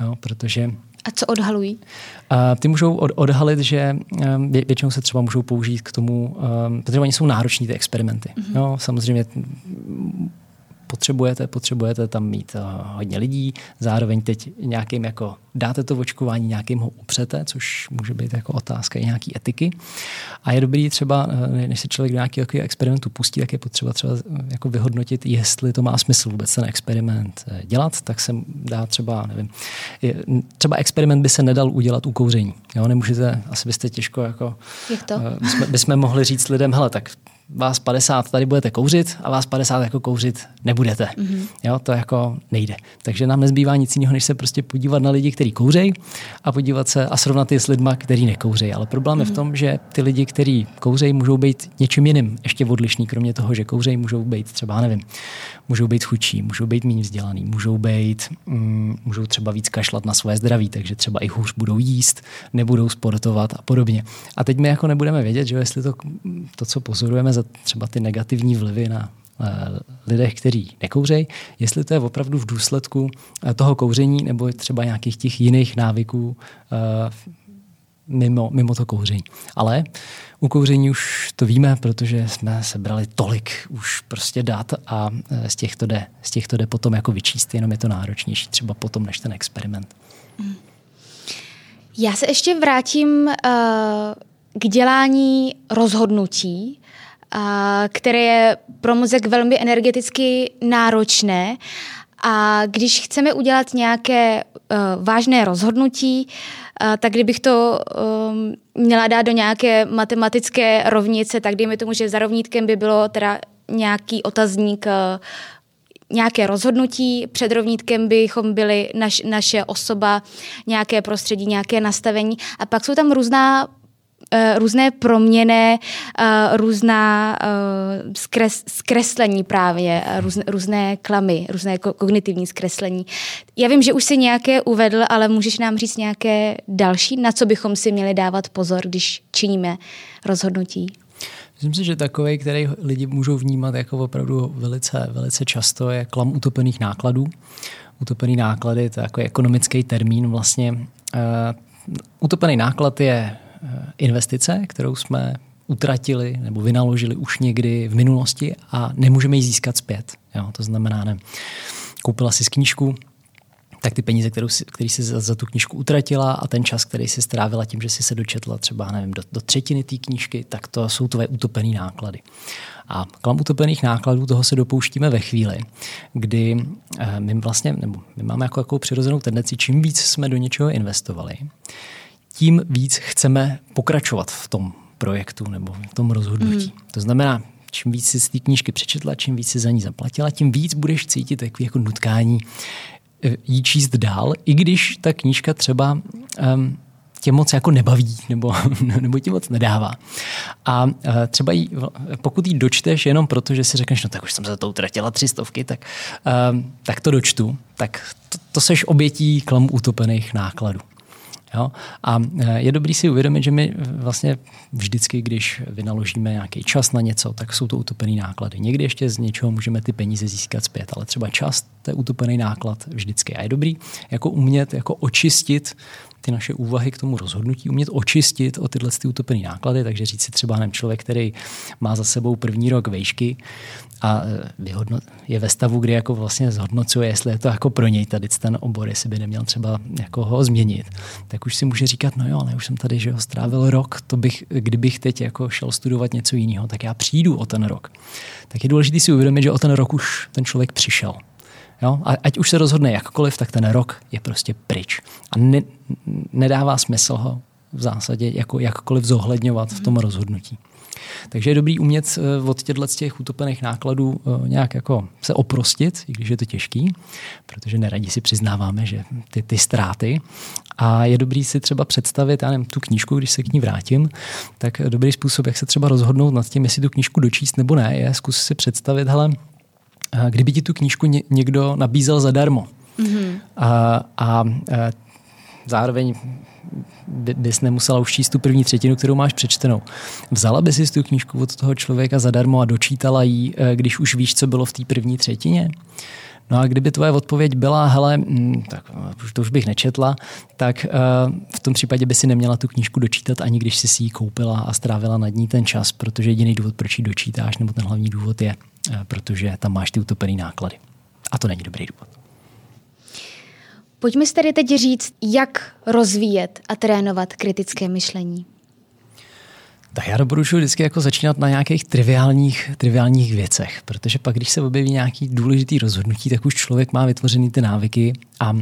Jo, protože a co odhalují? A ty můžou od, odhalit, že um, většinou se třeba můžou použít k tomu, um, protože oni jsou nároční ty experimenty. Mm-hmm. Jo, samozřejmě potřebujete, potřebujete tam mít uh, hodně lidí, zároveň teď nějakým jako dáte to očkování, nějakým ho upřete, což může být jako otázka i nějaký etiky. A je dobrý třeba, uh, než se člověk do nějakého experimentu pustí, tak je potřeba třeba uh, jako vyhodnotit, jestli to má smysl vůbec ten experiment dělat, tak se dá třeba, nevím, třeba experiment by se nedal udělat u kouření. Jo, nemůžete, asi byste těžko jako... Jak to? Bychom, bychom mohli říct lidem, hele, tak vás 50 tady budete kouřit a vás 50 jako kouřit nebudete. Mm-hmm. Jo, to jako nejde. Takže nám nezbývá nic jiného, než se prostě podívat na lidi, kteří kouřejí a podívat se a srovnat je s lidma, kteří nekouřejí. Ale problém mm-hmm. je v mhm. tom, že ty lidi, kteří kouřejí, můžou být něčím jiným, ještě odlišný, kromě toho, že kouřejí, můžou být třeba, nevím, můžou být chudší, můžou být méně vzdělaný, můžou být, mm, můžou třeba víc kašlat na své zdraví, takže třeba i hůř budou jíst, nebudou sportovat a podobně. A teď my jako nebudeme vědět, že jestli to, to co pozorujeme za třeba ty negativní vlivy na eh, lidech, kteří nekouřejí, jestli to je opravdu v důsledku eh, toho kouření nebo třeba nějakých těch jiných návyků eh, mimo, mimo to kouření. Ale u kouření už to víme, protože jsme sebrali tolik už prostě dat a z těch to jde, z těch to jde potom jako vyčíst, jenom je to náročnější třeba potom než ten experiment. Já se ještě vrátím uh, k dělání rozhodnutí které je pro mozek velmi energeticky náročné. A když chceme udělat nějaké uh, vážné rozhodnutí, uh, tak kdybych to um, měla dát do nějaké matematické rovnice, tak dejme tomu, že za rovnítkem by bylo teda nějaký otazník uh, nějaké rozhodnutí, před rovnítkem bychom byli naš, naše osoba, nějaké prostředí, nějaké nastavení a pak jsou tam různá různé proměny, uh, různá uh, skres, zkreslení právě, různé, klamy, různé kognitivní zkreslení. Já vím, že už si nějaké uvedl, ale můžeš nám říct nějaké další, na co bychom si měli dávat pozor, když činíme rozhodnutí? Myslím si, že takový, který lidi můžou vnímat jako opravdu velice, velice často, je klam utopených nákladů. Utopený náklady, to je jako ekonomický termín vlastně. Uh, utopený náklad je investice, kterou jsme utratili nebo vynaložili už někdy v minulosti a nemůžeme ji získat zpět. Jo, to znamená, ne, koupila si knížku, tak ty peníze, kterou si, který si za, za tu knížku utratila a ten čas, který si strávila tím, že si se dočetla třeba nevím, do, do třetiny té knížky, tak to jsou tvoje utopené náklady. A klam utopených nákladů toho se dopouštíme ve chvíli, kdy eh, my vlastně, nebo my máme jako, jako přirozenou tendenci, čím víc jsme do něčeho investovali, tím víc chceme pokračovat v tom projektu nebo v tom rozhodnutí. Mm. To znamená, čím víc si z té knížky přečetla, čím víc si za ní zaplatila, tím víc budeš cítit takové jako nutkání jí číst dál, i když ta knížka třeba um, tě moc jako nebaví nebo, nebo ti moc nedává. A uh, třeba jí, pokud ji dočteš jenom proto, že si řekneš, no tak už jsem za to utratila tři stovky, tak, um, tak to dočtu, tak to, to seš obětí klamu utopených nákladů. Jo? A e, je dobrý si uvědomit, že my vlastně vždycky, když vynaložíme nějaký čas na něco, tak jsou to utopený náklady. Někdy ještě z něčeho můžeme ty peníze získat zpět, ale třeba čas to je utopený náklad vždycky. A je dobrý jako umět jako očistit ty naše úvahy k tomu rozhodnutí, umět očistit o tyhle ty utopené náklady, takže říct si třeba nem člověk, který má za sebou první rok vejšky a e, vyhodno, je ve stavu, kdy jako vlastně zhodnocuje, jestli je to jako pro něj tady ten obor, jestli by neměl třeba jako ho změnit, tak už si může říkat, no jo, ale už jsem tady, že ho strávil rok, to bych, kdybych teď jako šel studovat něco jiného, tak já přijdu o ten rok. Tak je důležité si uvědomit, že o ten rok už ten člověk přišel. Jo? A ať už se rozhodne jakkoliv, tak ten rok je prostě pryč. A ne, nedává smysl ho v zásadě jako jakkoliv zohledňovat v tom rozhodnutí. Takže je dobrý umět eh, od těchto z těch utopených nákladů eh, nějak jako se oprostit, i když je to těžký, protože neradí si přiznáváme, že ty, ty ztráty. A je dobrý si třeba představit, já nevím, tu knížku, když se k ní vrátím, tak dobrý způsob, jak se třeba rozhodnout nad tím, jestli tu knížku dočíst nebo ne, je zkus si představit, hele, kdyby ti tu knížku někdo nabízel zadarmo mm-hmm. a, a, a zároveň by, bys nemusela už číst tu první třetinu, kterou máš přečtenou. Vzala by si tu knížku od toho člověka zadarmo a dočítala ji, e, když už víš, co bylo v té první třetině? No a kdyby tvoje odpověď byla, hele, mm, tak to už bych nečetla, tak uh, v tom případě by si neměla tu knížku dočítat, ani když jsi si ji koupila a strávila nad ní ten čas, protože jediný důvod, proč ji dočítáš, nebo ten hlavní důvod je, protože tam máš ty utopený náklady. A to není dobrý důvod. Pojďme si tady teď říct, jak rozvíjet a trénovat kritické myšlení. Tak já doporučuji vždycky jako začínat na nějakých triviálních, triviálních věcech, protože pak, když se objeví nějaký důležitý rozhodnutí, tak už člověk má vytvořený ty návyky a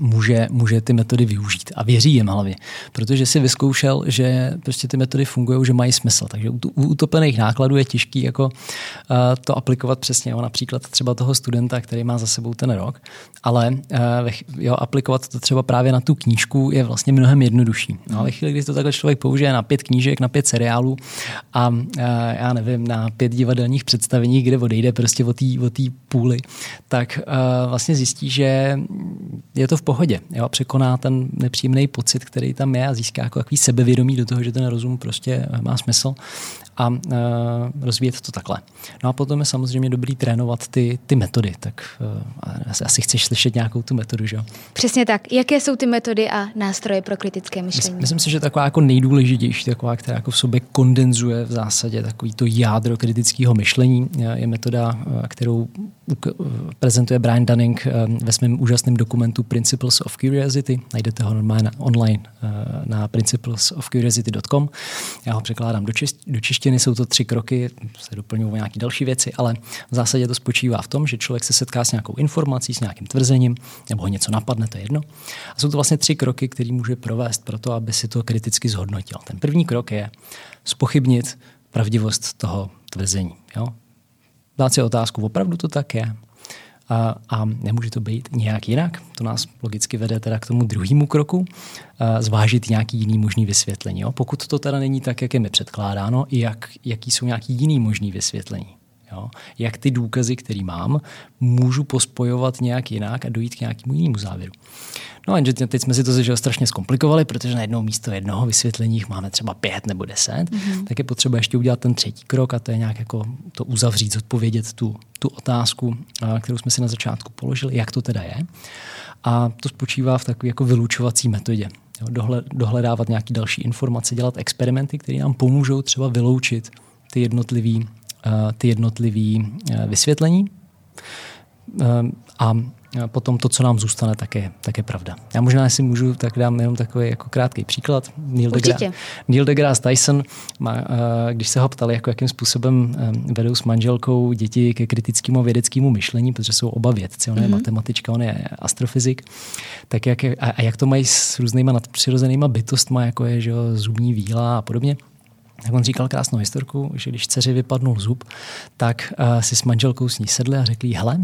může, může ty metody využít a věří jim hlavě, protože si vyzkoušel, že prostě ty metody fungují, že mají smysl. Takže u, utopených nákladů je těžký jako uh, to aplikovat přesně. Jo, například třeba toho studenta, který má za sebou ten rok, ale uh, jo, aplikovat to třeba právě na tu knížku je vlastně mnohem jednodušší. No, ale chvíli, kdy to takhle člověk použije na pět knížek, na pět seriálů a uh, já nevím, na pět divadelních představení, kde odejde prostě o té o půli, tak uh, vlastně zjistí, že je to v pohodě. Jo? Překoná ten nepříjemný pocit, který tam je a získá jako takový sebevědomí do toho, že ten rozum prostě má smysl a uh, rozvíjet to takhle. No a potom je samozřejmě dobrý trénovat ty, ty metody, tak uh, asi, asi chceš slyšet nějakou tu metodu, že jo? Přesně tak. Jaké jsou ty metody a nástroje pro kritické myšlení? Myslím, myslím si, že taková jako nejdůležitější, taková, která jako v sobě kondenzuje v zásadě takový to jádro kritického myšlení, je metoda, kterou prezentuje Brian Dunning ve svém úžasném dokumentu Principles of Curiosity. Najdete ho normálně online na principlesofcuriosity.com. Já ho překládám do, čist, do češtiny spuštěny, jsou to tři kroky, se doplňují nějaké další věci, ale v zásadě to spočívá v tom, že člověk se setká s nějakou informací, s nějakým tvrzením, nebo ho něco napadne, to je jedno. A jsou to vlastně tři kroky, které může provést pro to, aby si to kriticky zhodnotil. Ten první krok je spochybnit pravdivost toho tvrzení. Jo? Dát si otázku, opravdu to tak je? A, a nemůže to být nějak jinak. To nás logicky vede teda k tomu druhému kroku, zvážit nějaký jiný možný vysvětlení. Jo? Pokud to teda není tak, jak je mi předkládáno, jak, jaký jsou nějaký jiný možný vysvětlení. Jo? Jak ty důkazy, které mám, můžu pospojovat nějak jinak a dojít k nějakému jinému závěru. No a teď jsme si to že strašně zkomplikovali, protože na jednou místo jednoho vysvětlení máme třeba pět nebo deset, mm-hmm. tak je potřeba ještě udělat ten třetí krok a to je nějak jako to uzavřít, zodpovědět tu, tu otázku, kterou jsme si na začátku položili, jak to teda je. A to spočívá v takové jako vylučovací metodě. Jo, dohledávat nějaké další informace, dělat experimenty, které nám pomůžou třeba vyloučit ty jednotlivé ty jednotlivé vysvětlení. A potom to, co nám zůstane, tak je, tak je pravda. Já možná, si můžu, tak dám jenom takový jako krátký příklad. Neil, deGrasse, Neil deGrasse Tyson, má, když se ho ptali, jako jakým způsobem vedou s manželkou děti ke kritickému vědeckému myšlení, protože jsou oba vědci, on je mm-hmm. matematička, on je astrofyzik, tak jak, a, a jak to mají s různýma nadpřirozenýma bytostma, jako je že, zubní víla a podobně, tak on říkal krásnou historku, že když dceři vypadnul zub, tak uh, si s manželkou s ní sedli a řekli, hele,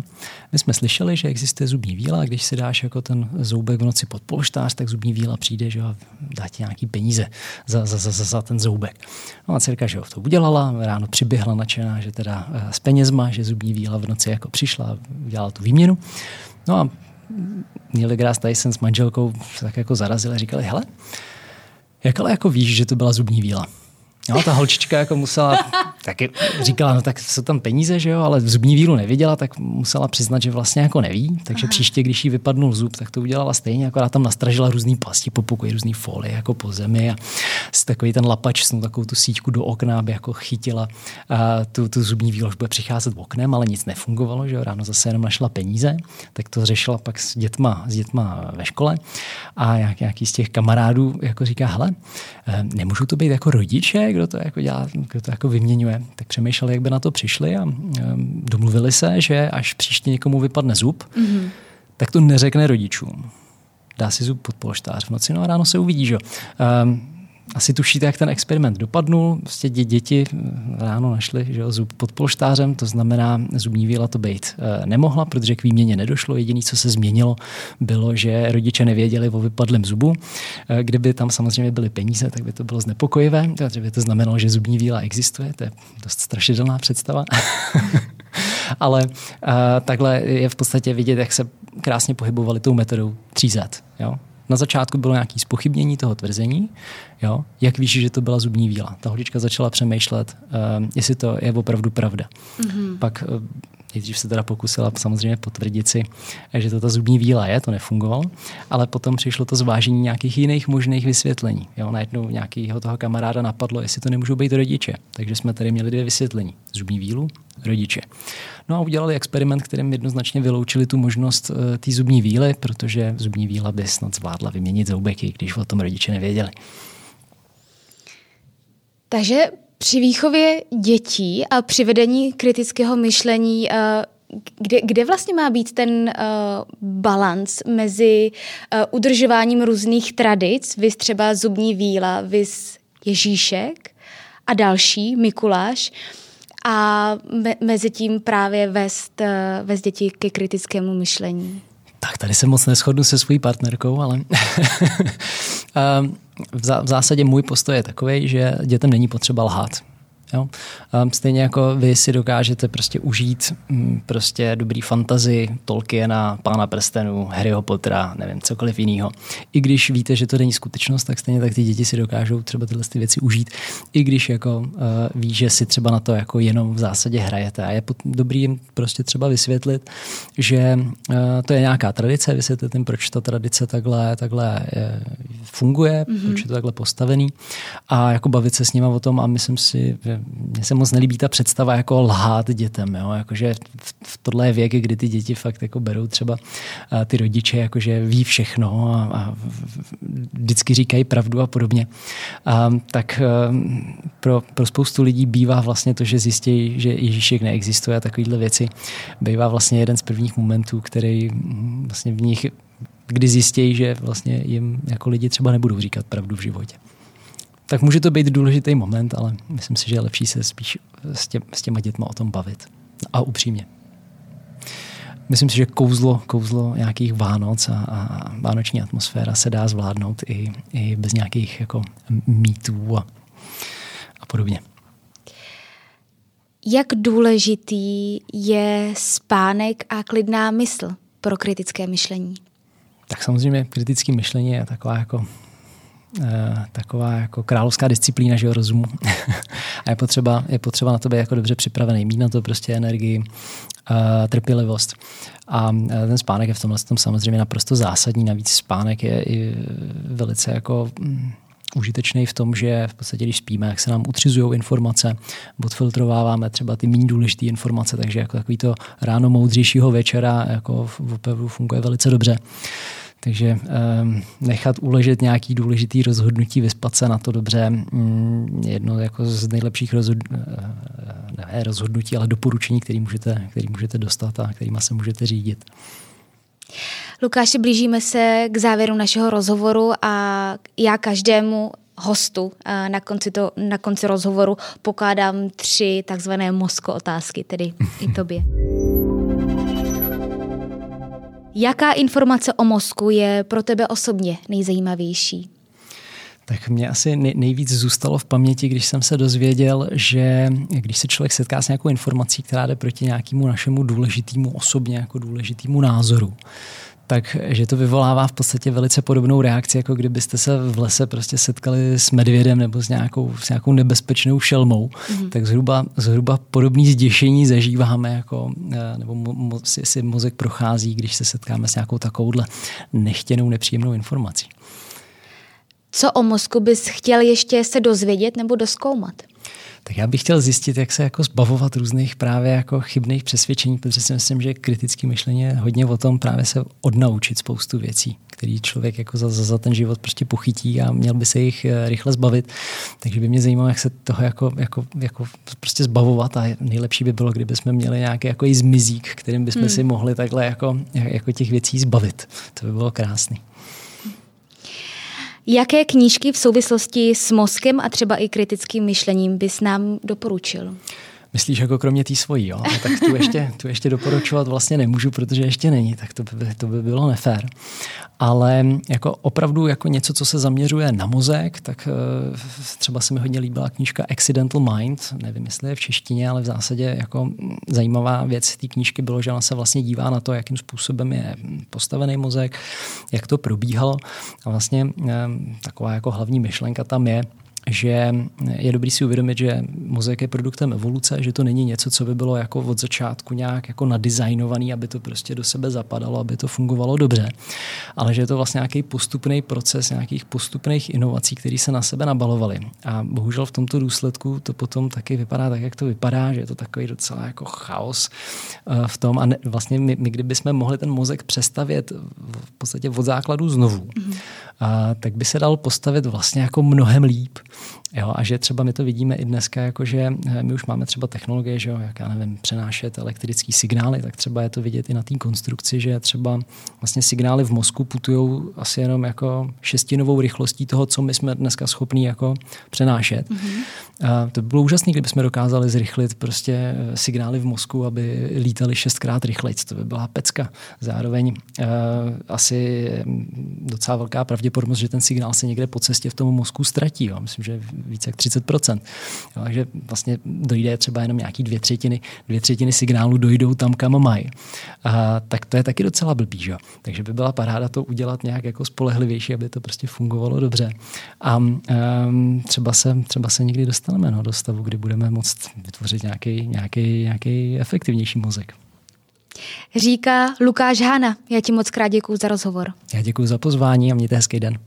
my jsme slyšeli, že existuje zubní víla a když si dáš jako ten zoubek v noci pod polštář, tak zubní víla přijde že a dá ti nějaký peníze za, za, za, za, za ten zoubek. No a dcerka, že ho to udělala, ráno přiběhla nadšená, že teda uh, s penězma, že zubní víla v noci jako přišla a udělala tu výměnu. No a Neil deGrasse Tyson s manželkou tak jako zarazili a říkali, hele, jak ale jako víš, že to byla zubní víla? No, ta holčička jako musela, taky říkala, no tak jsou tam peníze, že jo, ale zubní víru neviděla, tak musela přiznat, že vlastně jako neví, takže Aha. příště, když jí vypadnul zub, tak to udělala stejně, akorát tam nastražila různý pasti po pokoji, různý folie jako po zemi a takový ten lapač, snu takovou tu síťku do okna, aby jako chytila a tu, tu zubní víru, až bude přicházet oknem, ale nic nefungovalo, že jo, ráno zase jenom našla peníze, tak to řešila pak s dětma, s dětma ve škole a nějaký z těch kamarádů jako říká, hele, eh, nemůžu to být jako rodiče, kdo to jako dělá, kdo to jako vyměňuje, tak přemýšleli, jak by na to přišli a domluvili se, že až příště někomu vypadne zub, mm-hmm. tak to neřekne rodičům. Dá si zub pod polštář v noci, no a ráno se uvidí, že um, asi tušíte, jak ten experiment dopadnul. Dě, děti ráno našly že jo, zub pod polštářem, to znamená, zubní víla to být e, nemohla, protože k výměně nedošlo. Jediné, co se změnilo, bylo, že rodiče nevěděli o vypadlém zubu. E, kdyby tam samozřejmě byly peníze, tak by to bylo znepokojivé, protože by to znamenalo, že zubní víla existuje. To je dost strašidelná představa. Ale uh, takhle je v podstatě vidět, jak se krásně pohybovali tou metodou 3Z. Jo? Na začátku bylo nějaké spochybnění toho tvrzení, jo? jak víš, že to byla zubní víla. Ta holička začala přemýšlet, uh, jestli to je opravdu pravda. Mm-hmm. Pak uh, nejdřív se teda pokusila samozřejmě potvrdit si, že to ta zubní víla je, to nefungovalo, ale potom přišlo to zvážení nějakých jiných možných vysvětlení. Jo, najednou nějakého toho kamaráda napadlo, jestli to nemůžou být rodiče. Takže jsme tady měli dvě vysvětlení. Zubní vílu, rodiče. No a udělali experiment, kterým jednoznačně vyloučili tu možnost uh, té zubní víly, protože zubní víla by snad zvládla vyměnit zoubeky, když o tom rodiče nevěděli. Takže při výchově dětí a při vedení kritického myšlení eh, kde, kde vlastně má být ten uh, balans mezi uh, udržováním různých tradic, vys třeba zubní víla, vys Ježíšek a další, Mikuláš, a me, mezi tím právě vést, uh, vést děti ke kritickému myšlení? Tak tady se moc neschodnu se svojí partnerkou, ale v zásadě můj postoj je takový, že dětem není potřeba lhát. Jo? Stejně jako vy si dokážete prostě užít mm, prostě dobrý fantazy Tolkiena, Pána prstenů, Harryho Pottera, nevím, cokoliv jiného. I když víte, že to není skutečnost, tak stejně tak ty děti si dokážou třeba tyhle ty věci užít. I když jako uh, ví, že si třeba na to jako jenom v zásadě hrajete. A je dobrý jim prostě třeba vysvětlit, že uh, to je nějaká tradice, vysvětlit jim, proč ta tradice takhle, takhle je, funguje, mm-hmm. proč je to takhle postavený a jako bavit se s nimi o tom a myslím si, že mně se moc nelíbí ta představa jako lhát dětem, jo? Jakože v, v tohle věk, kdy ty děti fakt jako berou třeba ty rodiče, jakože ví všechno a, a vždycky říkají pravdu a podobně. A, tak pro, pro spoustu lidí bývá vlastně to, že zjistí, že Ježíšek neexistuje a takovéhle věci, bývá vlastně jeden z prvních momentů, který mm, vlastně v nich kdy zjistějí, že vlastně jim jako lidi třeba nebudou říkat pravdu v životě. Tak může to být důležitý moment, ale myslím si, že je lepší se spíš s, tě, s těma dětma o tom bavit. A upřímně. Myslím si, že kouzlo, kouzlo nějakých Vánoc a, a vánoční atmosféra se dá zvládnout i, i bez nějakých jako mýtů a, a podobně. Jak důležitý je spánek a klidná mysl pro kritické myšlení? Tak samozřejmě kritické myšlení je taková jako eh, taková jako královská disciplína že rozumu. a je potřeba, je potřeba na to být jako dobře připravený, mít na to prostě energii, uh, trpělivost. A eh, ten spánek je v tomhle tom samozřejmě naprosto zásadní. Navíc spánek je i velice jako mm, užitečný v tom, že v podstatě, když spíme, jak se nám utřizují informace, odfiltrováváme třeba ty méně důležité informace, takže jako takový to ráno moudřejšího večera jako opravdu funguje velice dobře. Takže um, nechat uležet nějaký důležitý rozhodnutí, vyspat se na to dobře, um, jedno jako z nejlepších rozhod, uh, ne rozhodnutí, ale doporučení, který můžete, který můžete dostat a kterýma se můžete řídit. Lukáši, blížíme se k závěru našeho rozhovoru a já každému hostu na konci, to, na konci rozhovoru pokládám tři takzvané mozko otázky, tedy i tobě. Jaká informace o mozku je pro tebe osobně nejzajímavější? Tak mě asi nejvíc zůstalo v paměti, když jsem se dozvěděl, že když se člověk setká s nějakou informací, která jde proti nějakému našemu důležitému osobně, jako důležitému názoru, takže to vyvolává v podstatě velice podobnou reakci, jako kdybyste se v lese prostě setkali s medvědem nebo s nějakou, s nějakou nebezpečnou šelmou. Mm-hmm. Tak zhruba, zhruba podobný zděšení zažíváme, jako, eh, nebo mo, si, si mozek prochází, když se setkáme s nějakou takovouhle nechtěnou, nepříjemnou informací. Co o mozku bys chtěl ještě se dozvědět nebo doskoumat? Tak já bych chtěl zjistit, jak se jako zbavovat různých právě jako chybných přesvědčení, protože si myslím, že kritické myšlení je hodně o tom právě se odnaučit spoustu věcí, který člověk jako za, za ten život prostě pochytí a měl by se jich eh, rychle zbavit. Takže by mě zajímalo, jak se toho jako, jako, jako prostě zbavovat a nejlepší by bylo, kdyby jsme měli nějaký jako i zmizík, kterým bychom hmm. si mohli takhle jako, jako těch věcí zbavit. To by bylo krásný. Jaké knížky v souvislosti s mozkem a třeba i kritickým myšlením bys nám doporučil? Myslíš jako kromě té svojí, jo? No, tak tu ještě, tu ještě doporučovat vlastně nemůžu, protože ještě není, tak to by, to by bylo nefér. Ale jako opravdu jako něco, co se zaměřuje na mozek, tak uh, třeba se mi hodně líbila knížka Accidental Mind, nevím, jestli je v češtině, ale v zásadě jako zajímavá věc té knížky bylo, že ona se vlastně dívá na to, jakým způsobem je postavený mozek, jak to probíhalo. A vlastně uh, taková jako hlavní myšlenka tam je, že je dobrý si uvědomit, že mozek je produktem evoluce, že to není něco, co by bylo jako od začátku nějak jako nadizajnovaný, aby to prostě do sebe zapadalo, aby to fungovalo dobře, ale že je to vlastně nějaký postupný proces nějakých postupných inovací, které se na sebe nabalovaly. A bohužel v tomto důsledku to potom taky vypadá tak, jak to vypadá, že je to takový docela jako chaos eh, v tom. A ne, vlastně my, my kdybychom mohli ten mozek přestavět v podstatě od základu znovu, mm-hmm. a, tak by se dal postavit vlastně jako mnohem líp. Jo, a že třeba my to vidíme i dneska, jako že eh, my už máme třeba technologie, že jo, jak já nevím, přenášet elektrický signály, tak třeba je to vidět i na té konstrukci, že třeba vlastně signály v mozku putují asi jenom jako šestinovou rychlostí toho, co my jsme dneska schopní jako přenášet. Mm-hmm. A to by bylo úžasné, kdybychom dokázali zrychlit prostě eh, signály v mozku, aby lítali šestkrát rychleji. To by byla pecka. Zároveň uh, asi docela velká pravděpodobnost, že ten signál se někde po cestě v tom mozku ztratí. Jo. Myslím, že více jak 30%. Jo, takže vlastně dojde třeba jenom nějaký dvě třetiny, dvě třetiny signálu dojdou tam, kam mají. A, tak to je taky docela blbý. Že? Takže by byla paráda to udělat nějak jako spolehlivější, aby to prostě fungovalo dobře. A um, třeba, se, třeba se někdy dostaneme no, do stavu, kdy budeme moct vytvořit nějaký, nějaký, nějaký efektivnější mozek. Říká Lukáš Hána. Já ti moc krát děkuji za rozhovor. Já děkuji za pozvání a mějte hezký den.